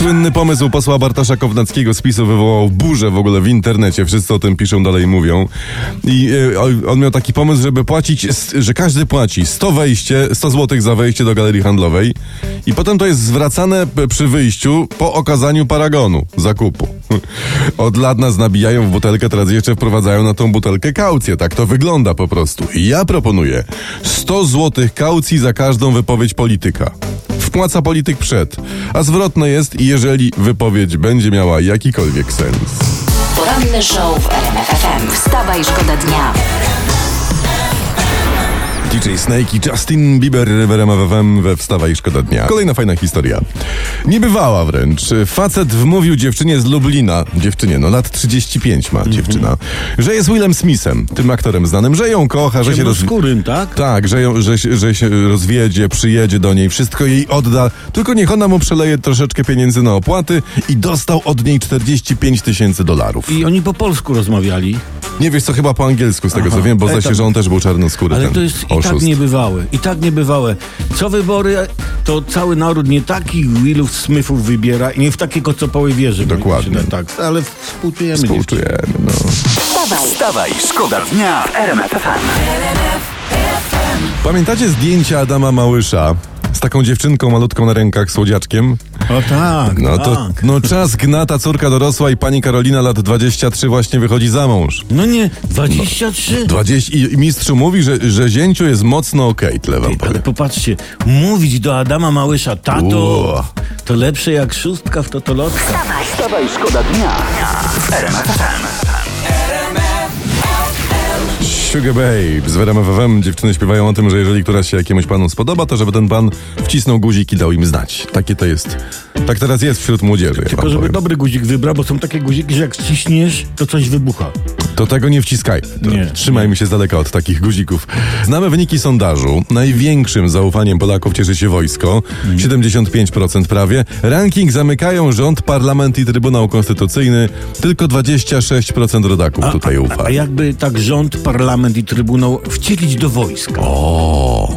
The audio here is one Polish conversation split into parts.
Słynny pomysł posła Bartosza Kownackiego z PiSu wywołał burzę w ogóle w internecie. Wszyscy o tym piszą, dalej mówią. I e, on miał taki pomysł, żeby płacić, że każdy płaci 100 wejście, 100 zł za wejście do galerii handlowej i potem to jest zwracane przy wyjściu po okazaniu paragonu, zakupu. Od lat nas nabijają w butelkę, teraz jeszcze wprowadzają na tą butelkę kaucję. Tak to wygląda po prostu. I ja proponuję 100 zł kaucji za każdą wypowiedź polityka wpłaca polityk przed, a zwrotne jest, jeżeli wypowiedź będzie miała jakikolwiek sens. Poranny show w RMF FM. Wstawaj, szkoda dnia. DJ Snake i Justin Bieber w RMF FM we Wstawa i Szkoda Dnia. Kolejna fajna historia. Niebywała wręcz. Facet wmówił dziewczynie z Lublina, dziewczynie, no lat 35 ma dziewczyna, że jest Willem Smithem, tym aktorem znanym, że ją kocha, że się roz... skórym, tak? Tak, że, ją, że, się- że się rozwiedzie, przyjedzie do niej, wszystko jej odda, tylko niech ona mu przeleje troszeczkę pieniędzy na opłaty i dostał od niej 45 tysięcy dolarów. I oni po polsku rozmawiali, Nie wiesz co, chyba po angielsku z tego co Aha. wiem, bo zdaje się, że on też był czarnoskóry. ale ten to jest oszust. tak niebywałe. I tak niebywałe. Co wybory, to cały naród nie takich Willów Smithów wybiera i nie w takiego co poły wierzy. Dokładnie. Tak, ale współczujemy. Współczujemy, no. Wstawaj. Wstawaj, szkoda dnia w RMF. Pamiętacie zdjęcia Adama Małysza z taką dziewczynką malutką na rękach, słodziaczkiem? O tak, No to tak. no czas gna, ta córka dorosła i pani Karolina lat 23 właśnie wychodzi za mąż. No nie, 23. 20, I i mistrzu mówi, że, że zięciu jest mocno okej, tyle wam Ale powiem. popatrzcie, mówić do Adama Małysza, tato, Ło. to lepsze jak szóstka w totolotka. Wstawaj, szkoda dnia w RMF FM. Sugar Babes w RMF FM dziewczyny śpiewają o tym, że jeżeli któraś się jakiemuś panu spodoba, to żeby ten pan wcisnął guzik i dał im znać. Takie to jest. Tak teraz jest wśród młodzieży. Ja Tylko wam żeby powiem. dobry guzik wybrał, bo są takie guziki, że jak ściśniesz, to coś wybucha. To tego nie wciskaj. To Nie. Trzymajmy się z daleka od takich guzików. Znamy wyniki sondażu. Największym zaufaniem Polaków cieszy się wojsko. 75% prawie. Ranking zamykają rząd, parlament i Trybunał Konstytucyjny. Tylko 26% rodaków tutaj ufa. A jakby tak rząd, parlament i trybunał wcielić do wojska? O,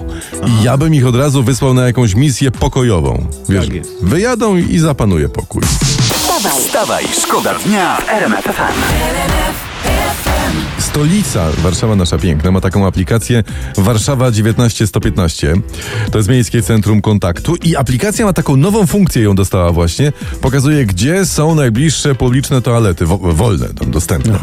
i ja bym ich od razu wysłał na jakąś misję pokojową. Wiesz, Tak jest. wyjadą i zapanuje pokój. Wstawaj. Wstawaj, szkoda dnia w RMF FM. Stolica, Warszawa nasza piękna, ma taką aplikację Warszawa 19115. To jest miejskie centrum kontaktu i aplikacja ma taką nową funkcję, ją dostała właśnie. Pokazuje, gdzie są najbliższe publiczne toalety, wo- wolne, tam dostępne.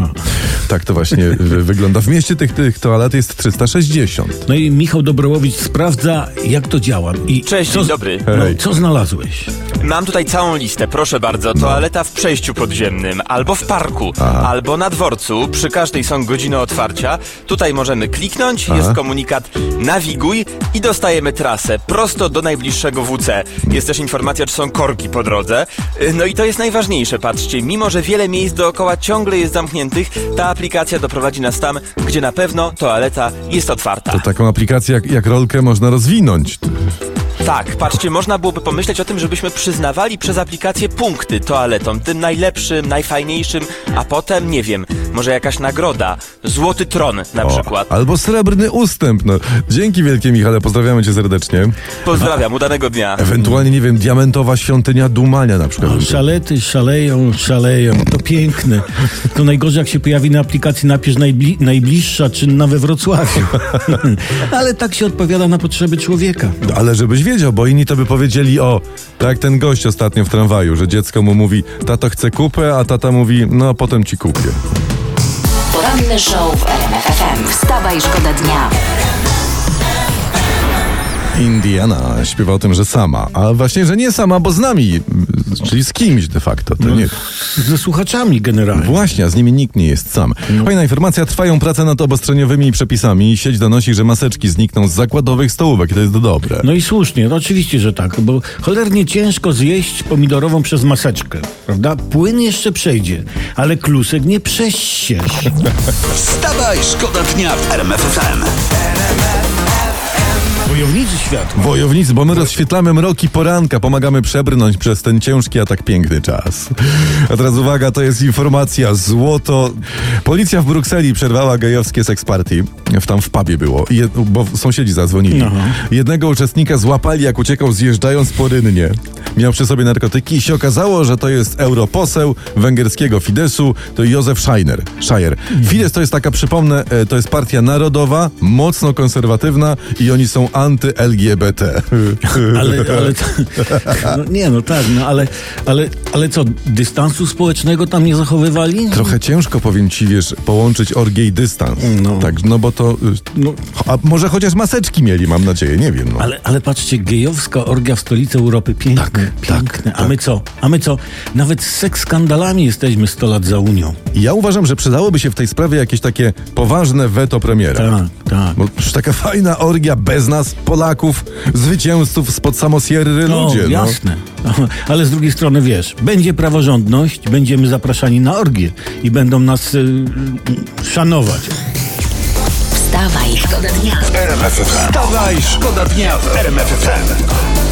Tak to właśnie wy- wygląda. W mieście tych, tych toalet jest 360. No i Michał Dobrołowicz sprawdza, jak to działa. I Cześć, co, dzień dobry. No, co znalazłeś? Mam tutaj całą listę, proszę bardzo. Toaleta w przejściu podziemnym, albo w parku, albo na dworcu. Przy każdej są godziny otwarcia. Tutaj możemy kliknąć, jest komunikat nawiguj i dostajemy trasę prosto do najbliższego WC. Jest też informacja, czy są korki po drodze. Y, No i to jest najważniejsze, patrzcie. Mimo, że wiele miejsc dookoła ciągle jest zamkniętych, ta aplikacja doprowadzi nas tam, gdzie na pewno toaleta jest otwarta. To taką aplikację jak, jak rolkę można rozwinąć. Tak, patrzcie, można byłoby pomyśleć o tym, żebyśmy przyznawali przez aplikację punkty toaletom, tym najlepszym, najfajniejszym, a potem, nie wiem, może jakaś nagroda, złoty tron na przykład. Albo srebrny ustęp. No. Dzięki wielkie, Michale, pozdrawiamy cię serdecznie. Pozdrawiam, udanego dnia. Ewentualnie, nie wiem, diamentowa świątynia Dumania na przykład. O, szalety szaleją, szaleją. To piękne. To najgorzej, jak się pojawi na aplikacji napisz najbli najbliższa czynna we Wrocławiu. Ale tak się odpowiada na potrzeby człowieka. Ale żebyś wiedział, bo inni to by powiedzieli o, tak ten gość ostatnio w tramwaju, że dziecko mu mówi, tato chce kupę, a tata mówi, no potem ci kupię. Poranny show w RMF FM. Wstawaj, szkoda dnia. Indiana śpiewa o tym, że sama, a właśnie, że nie sama, bo z nami, czyli z kimś de facto. To nie. Ze słuchaczami generalnie. Właśnie, a z nimi nikt nie jest sam. Fajna informacja, trwają prace nad obostroniowymi przepisami. Sieć donosi, że maseczki znikną z zakładowych stołówek to jest dobre. No i słusznie, no oczywiście, że tak, bo cholernie ciężko zjeść pomidorową przez maseczkę, prawda? Płyn jeszcze przejdzie, ale klusek nie prześcież. Wstawaj, szkoda dnia w RMF FM. Wojownicy światła. Wojownicy, bo my rozświetlamy mroki poranka, pomagamy przebrnąć przez ten ciężki, a tak piękny czas. A teraz uwaga, to jest informacja, złoto. Policja w Brukseli przerwała gejowskie sex party. W tam w pubie było, Je, bo sąsiedzi zadzwonili. Aha. Jednego uczestnika złapali, jak uciekał zjeżdżając po rynnie. Miał przy sobie narkotyki i się okazało, że to jest europoseł węgierskiego Fidesu, to Józef Scheiner. Scheyer. Fidesz to jest taka, przypomnę, e, to jest partia narodowa, mocno konserwatywna i oni są anty-LGBT. Ale, ale no nie, no tak, no ale, ale, ale co, dystansu społecznego tam nie zachowywali? Trochę ciężko, powiem ci, wiesz, połączyć orgię i dystans. No. Tak, no bo to... y, No, A może chociaż maseczki mieli, mam nadzieję, nie wiem. No. ale, ale patrzcie, gejowska orgia w stolicy Europy, piękne, Tak, piękne. tak, A my co? A my co? Nawet z seks skandalami jesteśmy 100 lat za Unią. Ja uważam, że przydałoby się w tej sprawie jakieś takie poważne weto premiera. Tak, tak. Bo przecież taka fajna orgia bez nas, Polaków, zwycięzców spod samosierry No, ludzie. No. jasne. Ale z drugiej strony, wiesz, będzie praworządność, będziemy zapraszani na orgię i będą nas y, y, szanować. Wstawaj, szkoda dnia. Wstawaj, szkoda dnia w RMF FM.